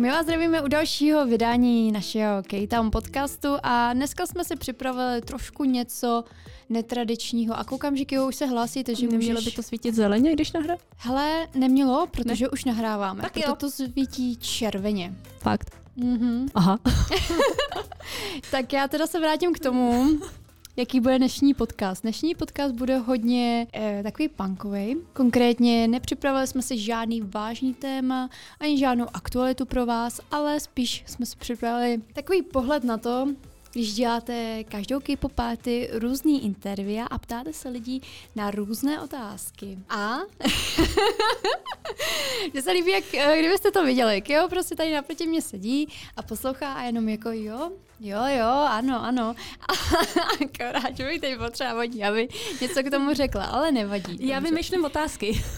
My vás zdravíme u dalšího vydání našeho K-Town podcastu a dneska jsme si připravili trošku něco netradičního a koukám, že Kijo už se hlásí, takže Nemělo můžeš... by to svítit zeleně, když nahrá? Hele, nemělo, protože ne? už nahráváme. Tak proto jo. to svítí červeně. Fakt. Mhm. Aha. Tak já teda se vrátím k tomu, jaký bude dnešní podcast. Dnešní podcast bude hodně eh, takový punkový. Konkrétně nepřipravili jsme si žádný vážný téma, ani žádnou aktualitu pro vás, ale spíš jsme si připravili takový pohled na to, když děláte každou K-pop party různý intervia a ptáte se lidí na různé otázky. A mně se líbí, jak eh, kdybyste to viděli. Jo, prostě tady naproti mě sedí a poslouchá a jenom jako jo, jo, jo, ano, ano. Akorát, že bych teď potřeba vodí, aby něco k tomu řekla, ale nevadí. Já vymýšlím otázky.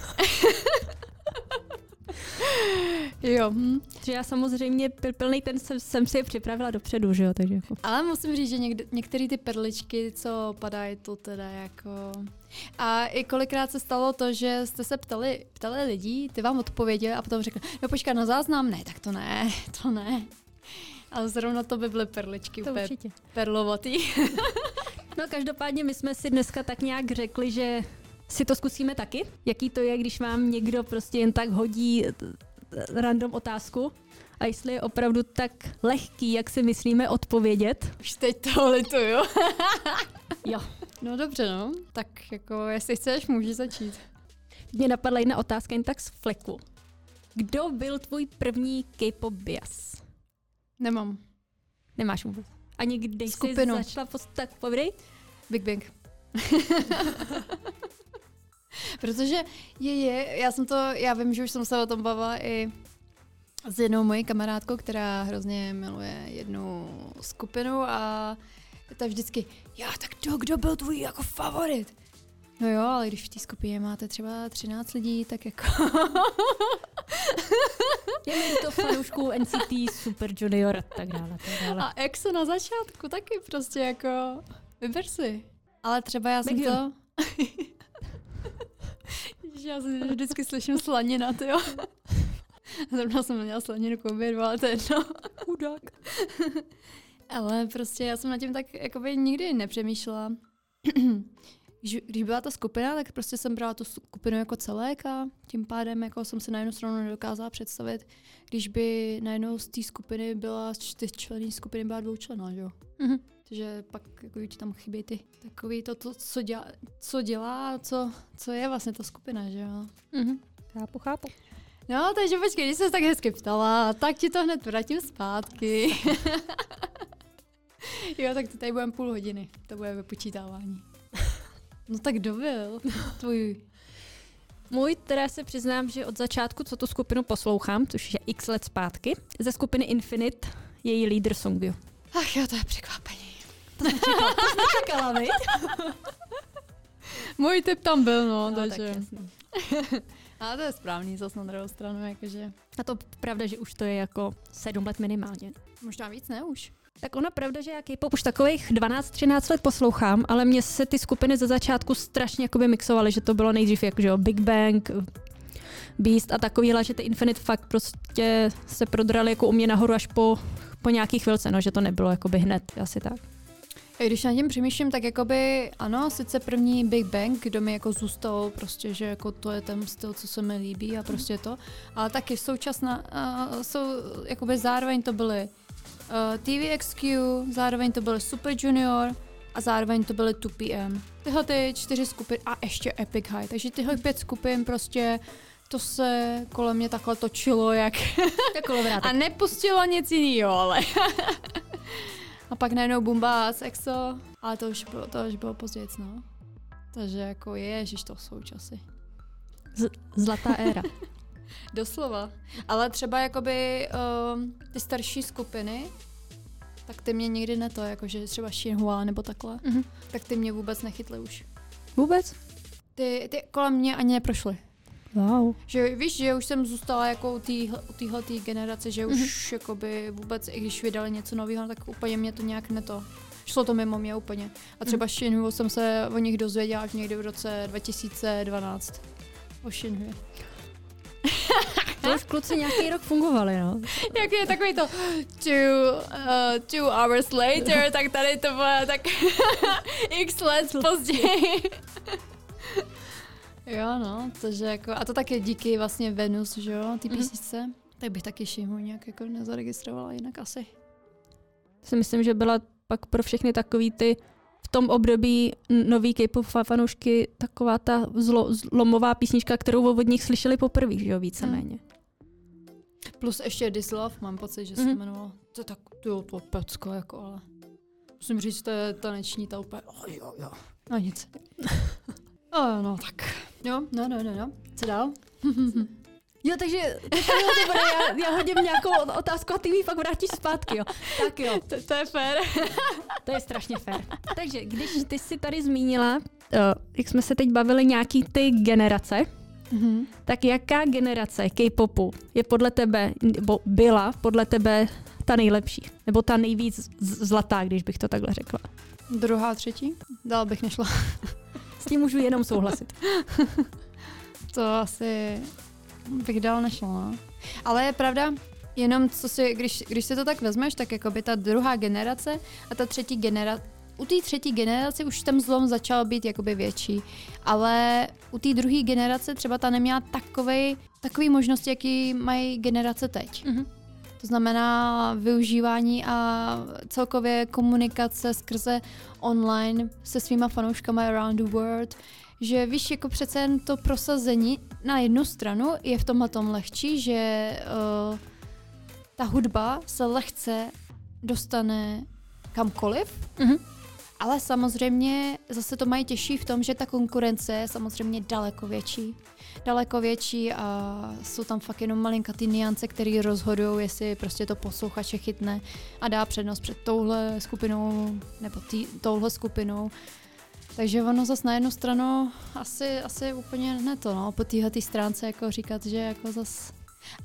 Jo, hm. Že já samozřejmě plný ten jsem, jsem si je připravila dopředu, že jo, takže jako. Ale musím říct, že někde, některé ty perličky, co padají, to teda jako... A i kolikrát se stalo to, že jste se ptali, ptali lidí, ty vám odpověděli a potom řekli, no počkat na záznam, ne, tak to ne, to ne. Ale zrovna to by byly perličky To úplně určitě. perlovatý. No každopádně my jsme si dneska tak nějak řekli, že si to zkusíme taky. Jaký to je, když vám někdo prostě jen tak hodí t- random otázku a jestli je opravdu tak lehký, jak si myslíme odpovědět. Už teď to lituju. Jo. No dobře, no. Tak jako, jestli chceš, můžeš začít. Mě napadla jedna otázka jen tak z fleku. Kdo byl tvůj první K-pop bias? Nemám. Nemáš vůbec. Ani když Skupinu. jsi začala post- tak povědej? Big Bang. Protože je, je, já jsem to, já vím, že už jsem se o tom bavila i s jednou mojí kamarádkou, která hrozně miluje jednu skupinu a ta vždycky, já tak kdo, kdo byl tvůj jako favorit? No jo, ale když v té skupině máte třeba 13 lidí, tak jako... Je mi to fanoušků NCT, Super Junior a tak dále. Tak dále. A EXO na začátku taky prostě jako, vyber si. Ale třeba já jsem to... Já si vždycky slyším slanina, ty jo. Zrovna jsem měla slaninu k obědu, ale to je jedno. Chudák. Ale prostě já jsem nad tím tak jakoby nikdy nepřemýšlela. Když, když byla ta skupina, tak prostě jsem brala tu skupinu jako celek a tím pádem jako jsem se na jednu stranu nedokázala představit, když by najednou z té skupiny byla z čtyřčlenné skupiny byla dvoučlená, že jo? Mhm. Takže pak jako ti tam chybí ty takový to, to co, dělá, co dělá, co, co je vlastně ta skupina, že jo? Mhm. Chápu, chápu. No, takže počkej, když jsi se tak hezky ptala, tak ti to hned vrátím zpátky. jo, tak to tady budeme půl hodiny, to bude vypočítávání. No tak kdo byl tvůj? Můj, teda se přiznám, že od začátku, co tu skupinu poslouchám, což je x let zpátky, ze skupiny Infinite, její lídr Songview. Ach jo, to je překvapení. Čekala, viď? Můj typ tam byl, no, No, takže... tak. Ale to je správný, zase na druhou stranu, jakože... A to pravda, že už to je jako sedm let minimálně. Možná víc, ne už? Tak ona pravda, že já K-pop už takových 12-13 let poslouchám, ale mně se ty skupiny ze začátku strašně jakoby mixovaly, že to bylo nejdřív jako, že jo, Big Bang, Beast a takovýhle, že ty Infinite fakt prostě se prodraly jako u mě nahoru až po, po nějaký chvilce, no, že to nebylo jakoby hned, asi tak. Když nad tím přemýšlím, tak jakoby ano, sice první Big Bang, kdo mi jako zůstal prostě, že jako to je ten styl, co se mi líbí a prostě to, ale taky současná, uh, jsou, jakoby zároveň to byly TVXQ, zároveň to byly Super Junior a zároveň to byly 2PM. Tyhle ty čtyři skupiny a ještě Epic High, takže tyhle pět skupin prostě to se kolem mě takhle točilo, jak a nepustilo nic jiného, ale. a pak najednou Bumbás, EXO, ale to už bylo, to už bylo později, no. Takže jako ježiš, to jsou časy. Z- zlatá éra. Doslova. Ale třeba jakoby um, ty starší skupiny, tak ty mě nikdy ne to, jakože třeba Shinhua nebo takhle, Mhm. tak ty mě vůbec nechytly už. Vůbec? Ty, ty kolem mě ani neprošly. Wow. Že víš, že už jsem zůstala jako u téhle tý generace, že už jakoby vůbec, i když vydali něco nového, tak úplně mě to nějak neto. Šlo to mimo mě úplně. A třeba mm. Shinhu jsem se o nich dozvěděla až někdy v roce 2012. O Shinhu. to už kluci nějaký rok fungovali, no. Jak je takový to two, uh, two hours later, tak tady to bylo tak x let později. jo, no, takže jako, a to taky díky vlastně Venus, že jo, ty Mhm. písničce. Tak bych taky Shimu nějak jako nezaregistrovala jinak asi. Si myslím, že byla pak pro všechny takový ty v tom období nový K-pop fa- fanoušky taková ta zlo, zlomová písnička, kterou od nich slyšeli poprvé, že jo, víceméně. Plus ještě This Love, mám pocit, že se Mhm. jmenovalo. To je tak, jo, to pecko, jako, ale musím říct, to je taneční, ta úplně, oh, jo, jo. No nic. oh, no, tak. Jo, no, no, no, no. Co dál? Jo, takže to jo, dobré, já, já hodím nějakou otázku a ty mi fakt vrátíš zpátky, jo. Tak jo, to, to je fér. to je strašně fér. Takže když ty jsi tady zmínila, uh, jak jsme se teď bavili, nějaký ty generace, Mhm. tak jaká generace K-popu je podle tebe, nebo byla podle tebe ta nejlepší? Nebo ta nejvíc zlatá, když bych to takhle řekla? Druhá, třetí? Dál bych nešla. S tím můžu jenom souhlasit. To asi bych dál nešla, no. Ale je pravda, jenom co si, když, když si to tak vezmeš, tak jako by ta druhá generace a ta třetí generace, u té třetí generace už ten zlom začal být jakoby větší, ale u té druhé generace třeba ta neměla takovej, takový možnosti, jaký mají generace teď. Mhm. To znamená využívání a celkově komunikace skrze online se svýma fanouškama around the world, že víš, jako přece jen to prosazení na jednu stranu je v tomhle tom lehčí, že uh, ta hudba se lehce dostane kamkoliv, Mhm. ale samozřejmě zase to mají těžší v tom, že ta konkurence je samozřejmě daleko větší. Daleko větší a jsou tam fakt jenom malinkatý niance, které rozhodují, jestli prostě to posluchače chytne a dá přednost před touhle skupinou nebo tý, touhle skupinou. Takže ono zase na jednu stranu asi, asi úplně ne to, no, po téhle stránce jako říkat, že jako zas...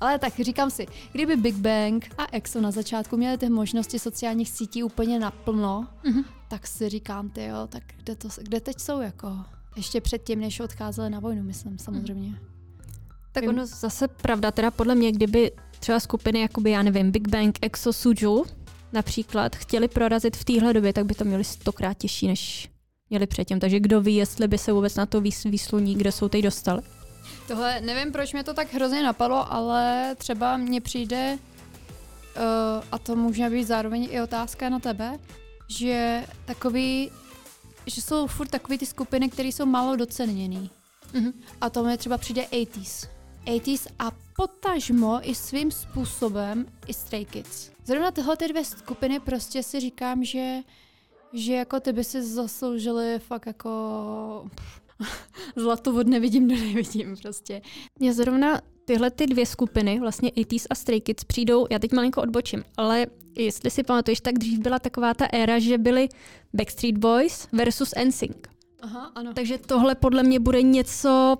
Ale tak říkám si, kdyby Big Bang a EXO na začátku měli ty možnosti sociálních sítí úplně naplno, Mhm. tak si říkám, ty jo, tak kde, to, kde teď jsou jako? Ještě předtím, než odcházeli na vojnu, myslím, samozřejmě. Tak Vím. ono zase pravda, teda podle mě, kdyby třeba skupiny, jakoby, já nevím, Big Bang, EXO, Suju například, chtěli prorazit v téhle době, tak by to měli stokrát těžší, než měli předtím. Takže kdo ví, jestli by se vůbec na to výs- výsluní, kde jsou teď dostali. Tohle, nevím, proč mě to tak hrozně napadlo, ale třeba mně přijde, uh, a to může být zároveň i otázka na tebe, že takový, že jsou furt takový ty skupiny, které jsou málo doceněný. Mhm. A to mi třeba přijde 80s. 80s a potažmo i svým způsobem i Stray Kids. Zrovna tyhle ty dvě skupiny prostě si říkám, že že jako ty by si zasloužili fakt jako zlato od nevidím do nevidím prostě. Mě zrovna tyhle ty dvě skupiny, vlastně 80s a Stray Kids, přijdou, já teď malinko odbočím, ale jestli si pamatuješ, tak dřív byla taková ta éra, že byly Backstreet Boys versus NSYNC. Aha, ano. Takže tohle podle mě bude něco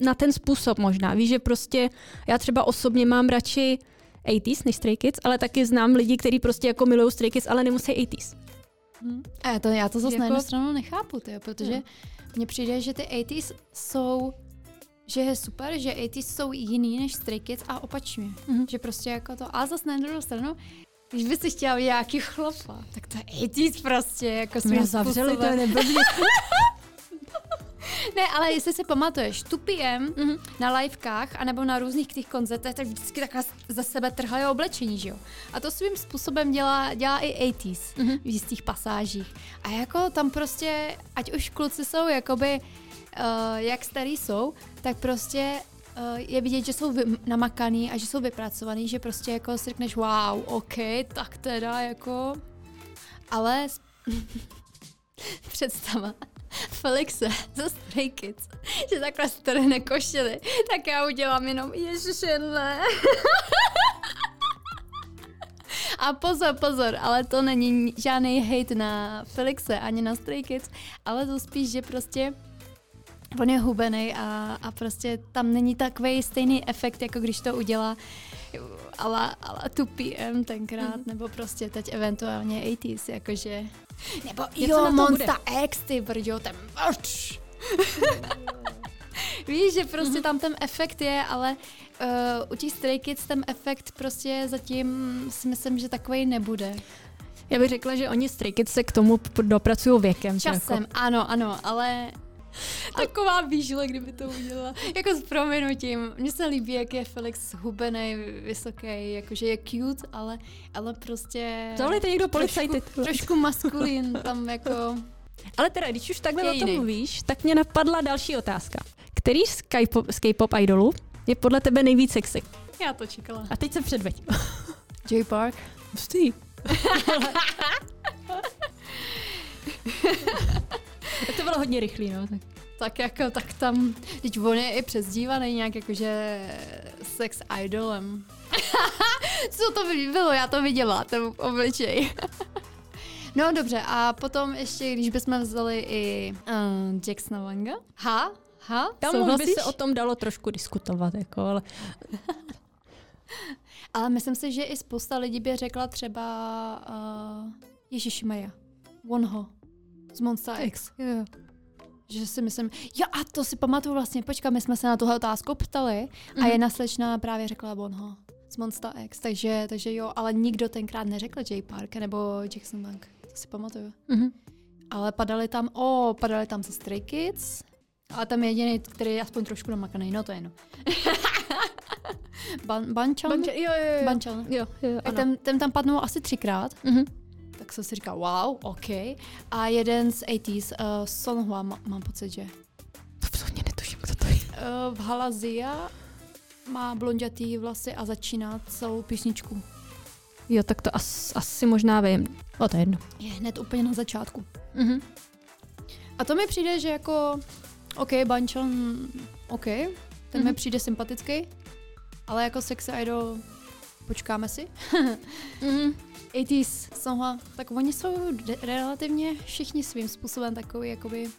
na ten způsob možná. Víš, že prostě já třeba osobně mám radši 80s než Stray Kids, ale taky znám lidi, kteří prostě jako milují Stray Kids, ale nemusí 80s. Hm. A já to, já to zase Jako- na jednu stranu nechápu, tyjo, protože Jo. mně přijde, že ty 80s jsou že je super, že 80s jsou jiný než Stray Kids a opačně. Mhm. Že prostě jako to, a zase na druhou stranu, když by si chtěla nějaký chlapa, tak to je 80s prostě, jako Mě zavřeli, to je. Ne, ale jestli si pamatuješ, tu PM Mhm. na livekách anebo na různých těch koncertech, tak vždycky takhle za sebe trhají oblečení, že jo? A to svým způsobem dělá, dělá i 80s Mhm. v jistých pasážích. A jako tam prostě, ať už kluci jsou jakoby, uh, jak starý jsou, tak prostě uh, je vidět, že jsou vy, namakaný a že jsou vypracovaný, že prostě jako si řekneš wow, ok, tak teda jako... Ale představa Felixe ze Stray Kids, že takhle strhne košily, tak já udělám jenom ježiše, ne. A pozor, pozor, ale to není žádný hate na Felixe ani na Stray Kids, ale to spíš, že prostě on je hubený a, a prostě tam není takový stejný efekt, jako když to udělá ala, ala tu PM tenkrát, Mhm. nebo prostě teď eventuálně 80s, jakože... Nebo jo, Monsta X, ty brďo, ten... Víš, že prostě mm-hmm. tam ten efekt je, ale uh, u těch Stray Kids ten efekt prostě zatím si myslím, že takový nebude. Já bych řekla, že oni Stray Kids se k tomu dopracují věkem. Časem, jako... ano, ano, ale Taková výžle, kdyby to udělala. Jako s proměnutím. Mně se líbí, jak je Felix hubený, vysoký, jakože je cute, ale, ale prostě... Zavolejte někdo policajty. Trošku, trošku maskulin tam jako... Ale teda, když už takhle o tom mluvíš, tak mě napadla další otázka. Který z K-pop idolů je podle tebe nejvíc sexy? Já to čekala. A teď se předveď. J Park. Pustý. Tak to bylo hodně rychlý, no. Tak. tak jako, tak tam, teď on je i přezdívaný nějak jakože sex idolem. Co to bylo? Já to viděla, ten obličej. no dobře, a potom ještě, když bychom vzali i uh, Jacksona Wanga. Ha? Ha? Tam by se o tom dalo trošku diskutovat, jako, ale... ale myslím si, že i spousta lidí by řekla třeba uh, Ježíš Maria, Wonho z Monster X. Jo. Že si myslím, jo a to si pamatuju vlastně, počka, my jsme se na tuhle otázku ptali mm-hmm. a mhm. jedna slečna právě řekla Bonho z Monster X, takže, takže jo, ale nikdo tenkrát neřekl J Park nebo Jackson Bank, to si pamatuju. Mm-hmm. Ale padaly tam, o, oh, padaly tam ze Stray Kids, ale tam jediný, který je aspoň trošku namakaný, no to je jedno. Ban, Banchan? Banchan, jo, jo, jo. Banchan. Jo, jo, ano. Ten, ten tam padnul asi třikrát. Mm-hmm tak jsem si říkal, wow, OK. A jeden z 80s, uh, Sonhua, má, mám pocit, že. To absolutně netuším, kdo to je. Uh, v Halazia má blondětý vlasy a začíná celou písničku. Jo, tak to as, asi možná vím. O, to je jedno. Je hned úplně na začátku. Mm-hmm. A to mi přijde, že jako, OK, Banchan, OK, ten mm-hmm. mi mhm. přijde sympatický, ale jako sexy idol počkáme si. mm-hmm. 80s Songhua, tak oni jsou de- relativně všichni svým způsobem takový jakoby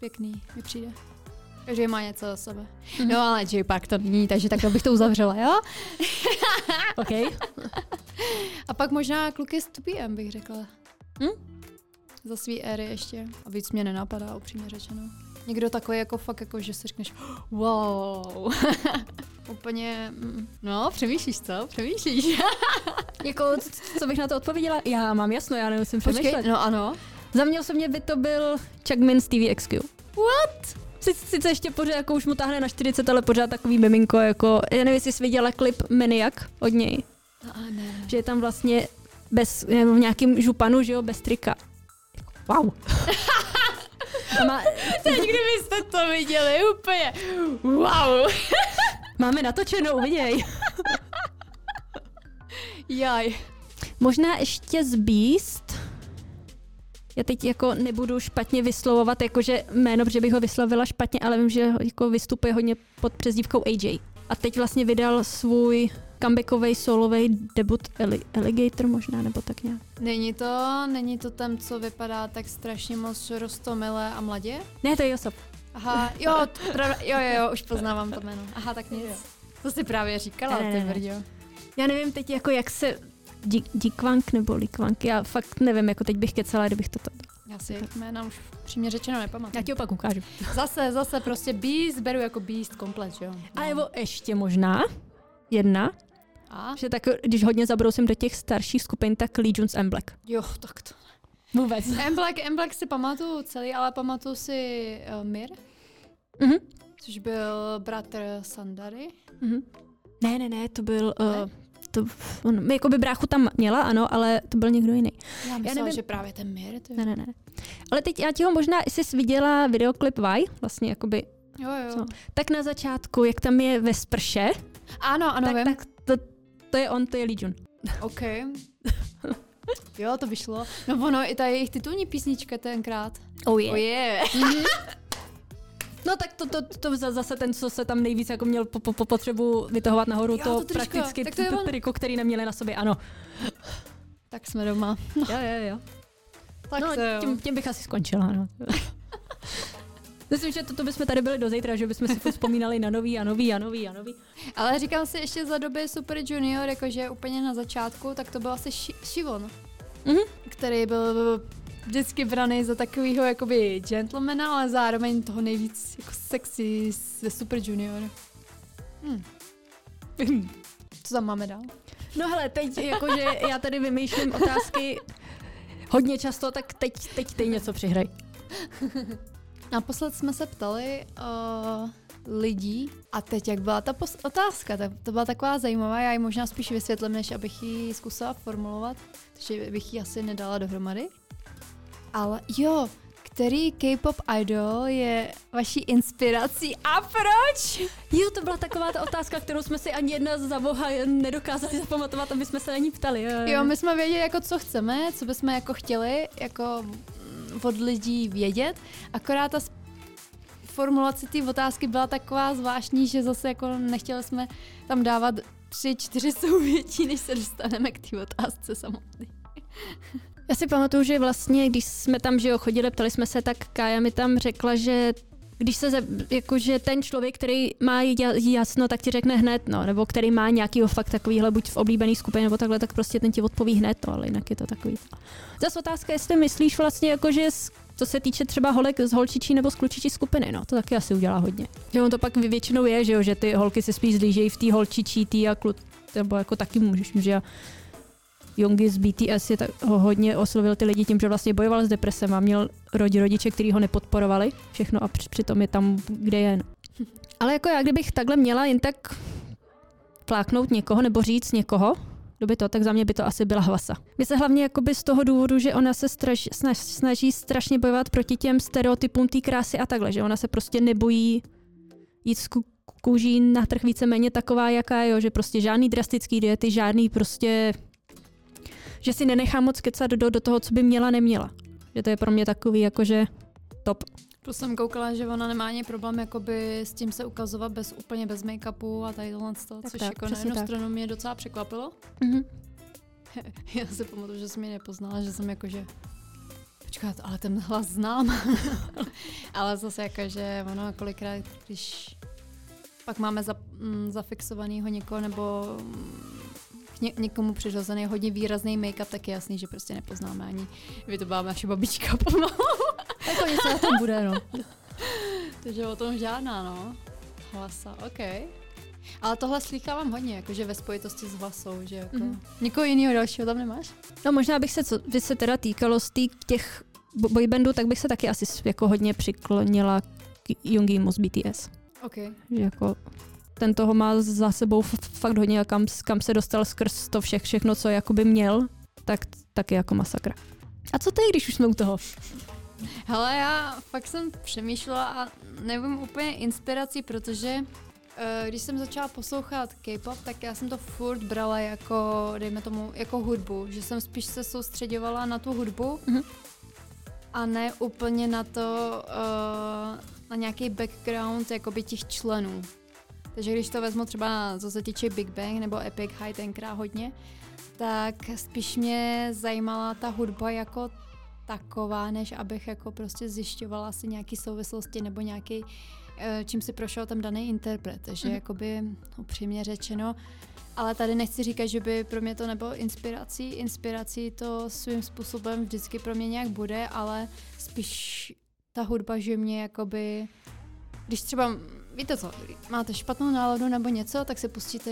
pěkný, mi přijde. Každý má něco za sebe. Mm-hmm. No ale J Park to není, takže takhle bych to uzavřela, jo? OK. A pak možná kluky s 2PM bych řekla. Hm? Za svý éry ještě. A víc mě nenapadá, upřímně řečeno. Někdo takový jako fakt, jako že si řekneš wow. Úplně, mm, no, přemýšlíš, co? Přemýšlíš. jako, co bych na to odpověděla? Já mám jasno, já nemusím Počkej, přemýšlet. no ano. Za mě osobně by to byl Chuck Min z TVXQ. What? Sice ještě pořád, jako už mu tahne na 40, ale pořád takový miminko, jako, já nevím, jestli jsi viděla klip Maniac od něj. A ne. Že je tam vlastně bez, nebo v nějakým županu, že jo, bez trika. Wow. má... Teď kdybyste to viděli, úplně wow. Máme natočenou, viděj. Jaj. Možná ještě z Beast. Já teď jako nebudu špatně vyslovovat, jakože jméno, protože bych ho vyslovila špatně, ale vím, že jako vystupuje hodně pod přezdívkou AJ. A teď vlastně vydal svůj comebackový solový debut Alligator možná, nebo tak nějak. Není to, není to tam, co vypadá tak strašně moc rostomilé a mladě? Ne, to je Josop. Aha, jo, pravda, jo, jo, jo, už poznávám to jméno. Aha, tak nic. To si právě říkala, ne, ty brďo. Já nevím teď, jako jak se Dikvank nebo Likvank, já fakt nevím, jako teď bych kecela, kdybych to... Já si jejich jména už přímě řečeno nepamatuju. Já ti opak ukážu. Zase, zase prostě Beast beru jako Beast komplet, jo. A nebo ještě možná jedna, a? Že tak, když hodně zabrousím do těch starších skupin, tak Legions and Black. Jo, tak to. Vůbec. M Black, M Black si pamatuju celý, ale pamatuju si uh, Mir, mm-hmm. což byl bratr Sandary. Mm-hmm. Ne, ne, ne, to byl... Uh, to, on, jako by bráchu tam měla, ano, ale to byl někdo jiný. Já myslela, já nevím, že právě ten Mir. To Ne, ne, ne. Ale teď já ti ho možná, jsi viděla videoklip Vaj, vlastně jakoby Jo, jo. Co? Tak na začátku, jak tam je ve sprše, ano, ano, tak, vím. tak to, to je on, to je Lee Jun. OK. jo, to vyšlo. No ono, i ta jejich titulní písnička tenkrát. Oh yeah. Oh yeah. mm-hmm. No tak to, to, to zase ten, co se tam nejvíc jako měl po, po, potřebu vytahovat nahoru, jo, to, to prakticky tak to je on... triko, který neměli na sobě, ano. Tak jsme doma. No. Jo, jo, jo. Tak no, tím, tím bych asi skončila, no. Myslím, že toto bychom tady byli do zítra, že bychom si vzpomínali na nový a nový a nový a nový. Ale říkám si ještě za doby Super Junior, jakože úplně na začátku, tak to byl asi Shivon, mm-hmm. který byl vždycky braný za takového jakoby gentlemana, ale zároveň toho nejvíc jako sexy ze Super Junior. Hm. Co tam máme dál? No hele, teď jakože já tady vymýšlím otázky hodně často, tak teď, teď ty něco přihraj. Naposled jsme se ptali uh, lidí a teď jak byla ta otázka, tak to byla taková zajímavá, já ji možná spíš vysvětlím, než abych ji zkusila formulovat, takže bych ji asi nedala dohromady. Ale jo, který K-pop idol je vaší inspirací a proč? Jo, to byla taková ta otázka, kterou jsme si ani jedna za boha nedokázali zapamatovat, aby jsme se na ní ptali. Jo, jo my jsme věděli, jako co chceme, co bychom jako chtěli, jako od lidí vědět, akorát ta formulace té otázky byla taková zvláštní, že zase jako nechtěli jsme tam dávat tři, čtyři souvětí, než se dostaneme k té otázce samotné. Já si pamatuju, že vlastně, když jsme tam že jo, chodili, ptali jsme se, tak Kája mi tam řekla, že když se, jakože ten člověk, který má jasno, tak ti řekne hned, no, nebo který má nějaký fakt takovýhle, buď v oblíbený skupině, nebo takhle, tak prostě ten ti odpoví hned, no, ale jinak je to takový. Zase otázka, jestli myslíš vlastně, jakože co se týče třeba holek z holčičí nebo z klučičí skupiny, no, to taky asi udělá hodně. On to pak většinou je, že jo, že ty holky se spíš zlížejí v té holčičí, tý a klu, nebo jako taky můžeš, že já Jongi z BTS je tak, ho hodně oslovil ty lidi tím, že vlastně bojoval s depresem a měl rodi, rodiče, kteří ho nepodporovali, všechno a při, přitom je tam, kde je. Ale jako já, kdybych takhle měla jen tak fláknout někoho nebo říct někoho, kdo by to, tak za mě by to asi byla Hvasa. Mě se hlavně jakoby z toho důvodu, že ona se straš, snaž, snaží strašně bojovat proti těm stereotypům té krásy a takhle, že ona se prostě nebojí jít z kůží na trh víceméně taková, jaká je, že prostě žádný drastický diety, žádný prostě že si nenechám moc kecat do, do toho, co by měla, neměla. Že to je pro mě takový jakože top. Plus jsem koukala, že ona nemá ani problém jakoby s tím se ukazovat bez, úplně bez make-upu a tady tohle, což tak, jako na jednu tak. stranu mě docela překvapilo. Mm-hmm. Já si pamatuju, že jsem mě nepoznala, že jsem jakože Počkat, ale ten hlas znám. ale zase jako, že ono kolikrát, když pak máme za, mm, zafixovanýho někoho nebo ně, někomu přirozený hodně výrazný make-up, tak je jasný, že prostě nepoznáme ani, kdyby to byla naše babička pomalu. jako něco na tom bude, no. Takže o tom žádná, no. Hlasa, OK. Ale tohle slýchávám hodně, jakože ve spojitosti s hlasou, že jako... Mm-hmm. Někoho jiného dalšího tam nemáš? No možná bych se, co by se teda týkalo z tý, těch boybandů, tak bych se taky asi jako hodně přiklonila k Jungimu z BTS. OK. Že jako ten toho má za sebou fakt hodně a kam, kam se dostal skrz to všech, všechno, co jakoby měl, tak taky jako masakra. A co ty, když už jsme u toho? Hele, já fakt jsem přemýšlela a nevím úplně inspirací, protože uh, když jsem začala poslouchat K-pop, tak já jsem to furt brala jako, dejme tomu, jako hudbu, že jsem spíš se soustředovala na tu hudbu mm-hmm. a ne úplně na to, uh, na nějaký background jakoby těch členů. Takže když to vezmu třeba, co se týče Big Bang nebo Epic High tenkrát hodně, tak spíš mě zajímala ta hudba jako taková, než abych jako prostě zjišťovala si nějaký souvislosti nebo nějaký, eh, čím si prošel tam daný interpret. Takže mm. jakoby upřímně řečeno, ale tady nechci říkat, že by pro mě to nebylo inspirací. Inspirací to svým způsobem vždycky pro mě nějak bude, ale spíš ta hudba, že mě jakoby, když třeba víte co, máte špatnou náladu nebo něco, tak si pustíte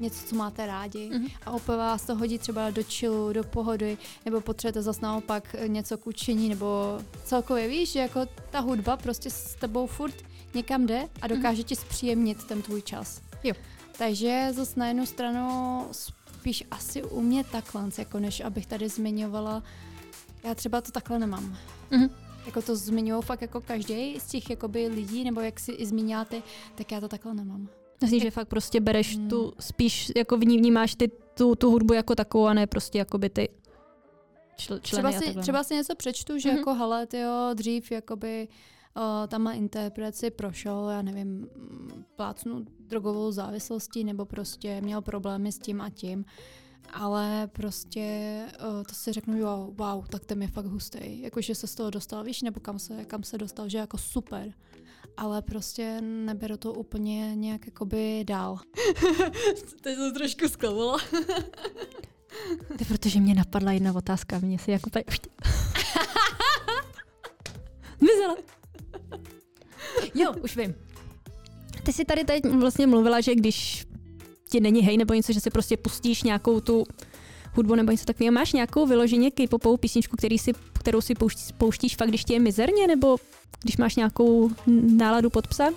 něco, co máte rádi mm-hmm. a opět vás to hodí třeba do chillu, do pohody, nebo potřebujete zase naopak něco k učení, nebo celkově víš, že jako ta hudba prostě s tebou furt někam jde a mhm. dokáže mm-hmm. ti zpříjemnit ten tvůj čas. Jo. Takže zase na jednu stranu spíš asi u mě takhle, jako než abych tady zmiňovala, já třeba to takhle nemám. Mm-hmm jako to zmiňují fakt jako každý z těch jakoby lidí, nebo jak si i zmíňáte, tak já to takhle nemám. Myslím, že fakt prostě bereš hmm. tu, spíš jako vnímáš ty tu, tu hudbu jako takovou a ne prostě jako by ty čl, třeba si, třeba si něco přečtu, že mm-hmm. jako hele, jo, dřív jakoby uh, tam má interpretaci prošel, já nevím, plácnu drogovou závislostí nebo prostě měl problémy s tím a tím ale prostě uh, to si řeknu, jo, wow, tak ten je fakt hustý. Jakože se z toho dostal, víš, nebo kam se, kam se dostal, že jako super. Ale prostě neberu to úplně nějak jakoby dál. Teď jsem trošku zklamala. to protože mě napadla jedna otázka, mě si jako tady... Zmizela. Jo, už vím. Ty jsi tady teď vlastně mluvila, že když ti není hej nebo něco, že si prostě pustíš nějakou tu hudbu nebo něco takového. Máš nějakou vyloženě k-popovou písničku, který si, kterou si pouštíš, pouštíš fakt, když ti je mizerně, nebo když máš nějakou náladu pod psa?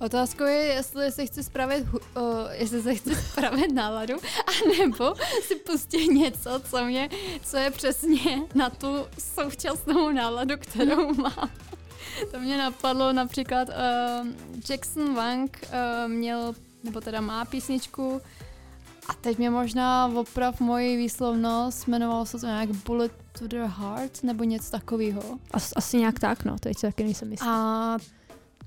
Otázkou je, jestli si chci spravit, uh, jestli se chci spravit náladu, anebo si pustit něco, co, mě, co je přesně na tu současnou náladu, kterou mám. To mě napadlo například, uh, Jackson Wang uh, měl, nebo teda má písničku, a teď mě možná oprav moji výslovnost, jmenovalo se to nějak Bullet to the Heart, nebo něco takového. As, asi nějak tak, no, to je taky nejsem jistý. A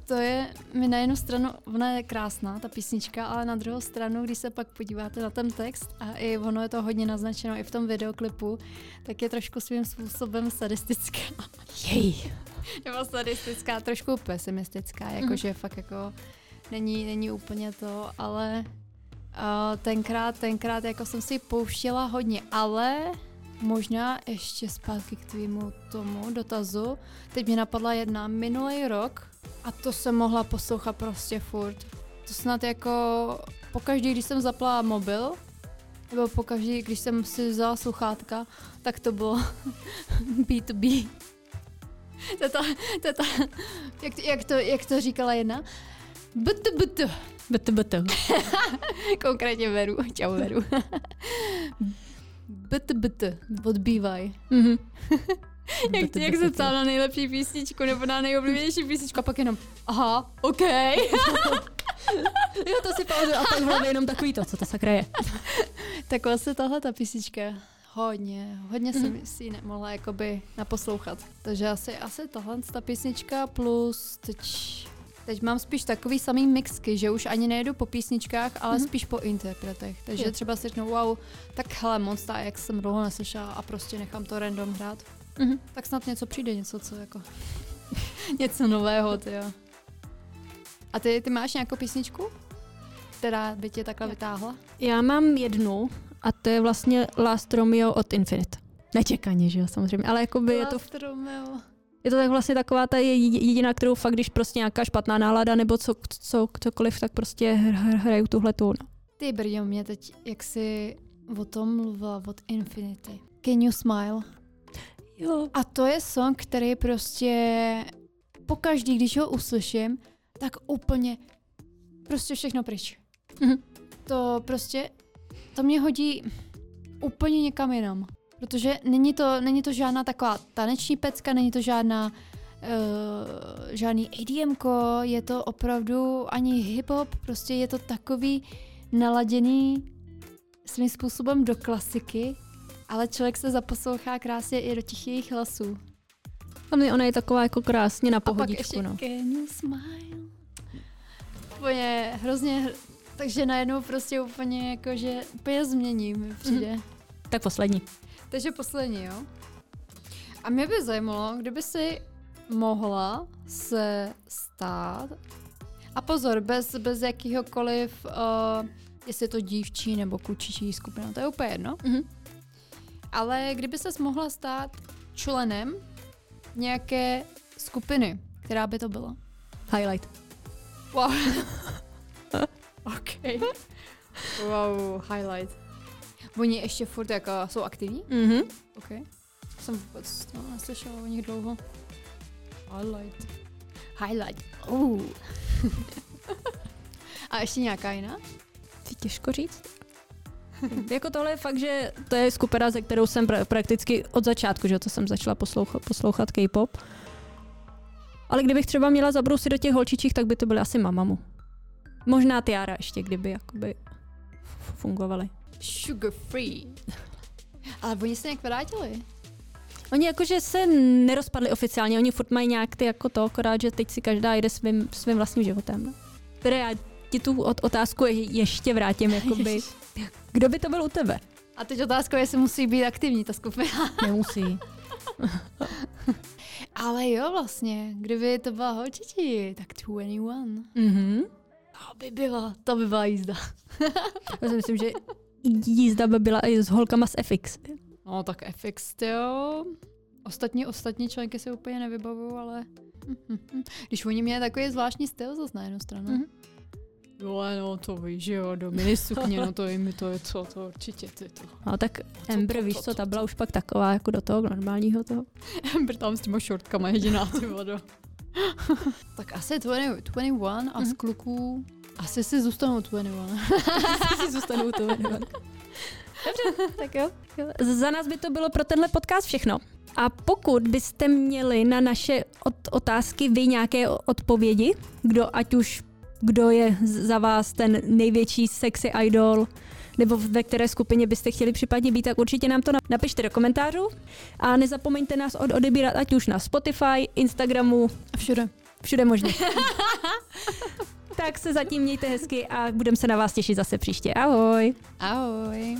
to je, mi na jednu stranu, ona je krásná, ta písnička, ale na druhou stranu, když se pak podíváte na ten text a i ono je to hodně naznačeno i v tom videoklipu, tak je trošku svým způsobem sadistická. Jej. Nebo sadistická, trošku pesimistická, jakože mm. fakt jako není, není úplně to, ale uh, tenkrát, tenkrát jako jsem si pouštěla hodně, ale možná ještě zpátky k tvýmu tomu dotazu. Teď mě napadla jedna minulý rok a to jsem mohla poslouchat prostě furt. To snad jako pokaždý, když jsem zapla mobil, nebo pokaždý, když jsem si vzala sluchátka, tak to bylo B2B. to to jak, jak, to, jak to říkala jedna? BT, BT. BT, BT. Konkrétně Veru. Čau Veru. BT, BT. Odbývaj. Mm-hmm. jak, jak se ptá na nejlepší písničku nebo na nejoblíbenější písničku a pak jenom aha, OK. jo, to si pauzu a pak hlavně jenom takový to, co to sakra je. tak vlastně tahle ta písnička hodně, hodně jsem mm-hmm. si ji nemohla jakoby naposlouchat. Takže asi, asi tahle ta písnička plus teď Teď mám spíš takový samý mixky, že už ani nejedu po písničkách, ale mm-hmm. spíš po interpretech. Takže je. třeba si řeknu, wow, tak hele, Monster jak jsem dlouho neslyšela a prostě nechám to random hrát. Mm-hmm. Tak snad něco přijde, něco, co jako... něco nového, ty jo. A ty, ty máš nějakou písničku, která by tě takhle vytáhla? Já mám jednu a to je vlastně Last Romeo od Infinite. Nečekaně, že jo, samozřejmě, ale jakoby Last je to... Romeo. Je to tak vlastně taková ta jediná, kterou fakt, když prostě nějaká špatná nálada nebo co, co, cokoliv, tak prostě hraju tuhle tu. No. Ty brďo, mě teď, jak jsi o tom mluvila, od Infinity. Can you smile? Jo. A to je song, který prostě pokaždý, když ho uslyším, tak úplně prostě všechno pryč. To prostě, to mě hodí úplně někam jinam. Protože není to, není to žádná taková taneční pecka, není to žádná uh, žádný ADM, je to opravdu ani hip-hop, prostě je to takový naladěný svým způsobem do klasiky, ale člověk se zaposlouchá krásně i do těch jejich hlasů. A mě ona je taková jako krásně na pohodičku. A pak ještě no. can you smile? Úplně hrozně, takže najednou prostě úplně jako, že úplně změním přijde. Mm. Tak poslední. Takže poslední, jo. A mě by zajímalo, kdyby si mohla se stát, a pozor, bez, bez jakýhokoliv, uh, jestli je to dívčí nebo klučičí skupina, to je úplně jedno. Mm-hmm. Ale kdyby se mohla stát členem nějaké skupiny, která by to byla? Highlight. Wow. OK. Wow, highlight. Oni ještě furt jako jsou aktivní? Mhm. OK. Jsem vůbec to neslyšela o nich dlouho. Highlight. Highlight. Uh. A ještě nějaká jiná? Ty těžko říct. jako tohle je fakt, že to je skupina, ze kterou jsem pra- prakticky od začátku, že to jsem začala poslouchat, poslouchat K-pop. Ale kdybych třeba měla zabrousit do těch holčičích, tak by to byly asi Mamamu. Možná Tiara ještě, kdyby jakoby fungovaly sugar free. Ale oni se nějak vrátili. Oni jakože se nerozpadli oficiálně, oni furt mají nějak ty jako to, akorát, že teď si každá jde svým, svým vlastním životem. Tedy já ti tu otázku ještě vrátím, jakoby, kdo by to byl u tebe? A teď otázka je, jestli musí být aktivní ta skupina. Nemusí. Ale jo vlastně, kdyby to byla holčičí, tak 21. Mhm. To by byla, to by byla jízda. Já si myslím, že jízda by byla i s holkama z FX. No tak FX, jo. Ostatní, ostatní členky si úplně nevybavuju, ale když oni měli takový zvláštní styl zase na jednu stranu. Mm-hmm. Jo, no to víš, že jo, do minisukně, no to je mi to je co, to určitě ty to. No tak Ember, víš co, ta byla už pak taková jako do toho normálního toho. Ember tam s těma šortkama jediná, ty vodo. tak asi 20, 21 a mm-hmm. z mhm. kluků asi si zůstanou 21. asi si zůstanou 21. Dobře, tak jo. Za nás by to bylo pro tenhle podcast všechno. A pokud byste měli na naše otázky vy nějaké odpovědi, kdo ať už kdo je za vás ten největší sexy idol, nebo ve které skupině byste chtěli případně být, tak určitě nám to napište do komentářů. A nezapomeňte nás od odebírat ať už na Spotify, Instagramu. Všude. Všude možně. tak se zatím mějte hezky a budeme se na vás těšit zase příště. Ahoj. Ahoj.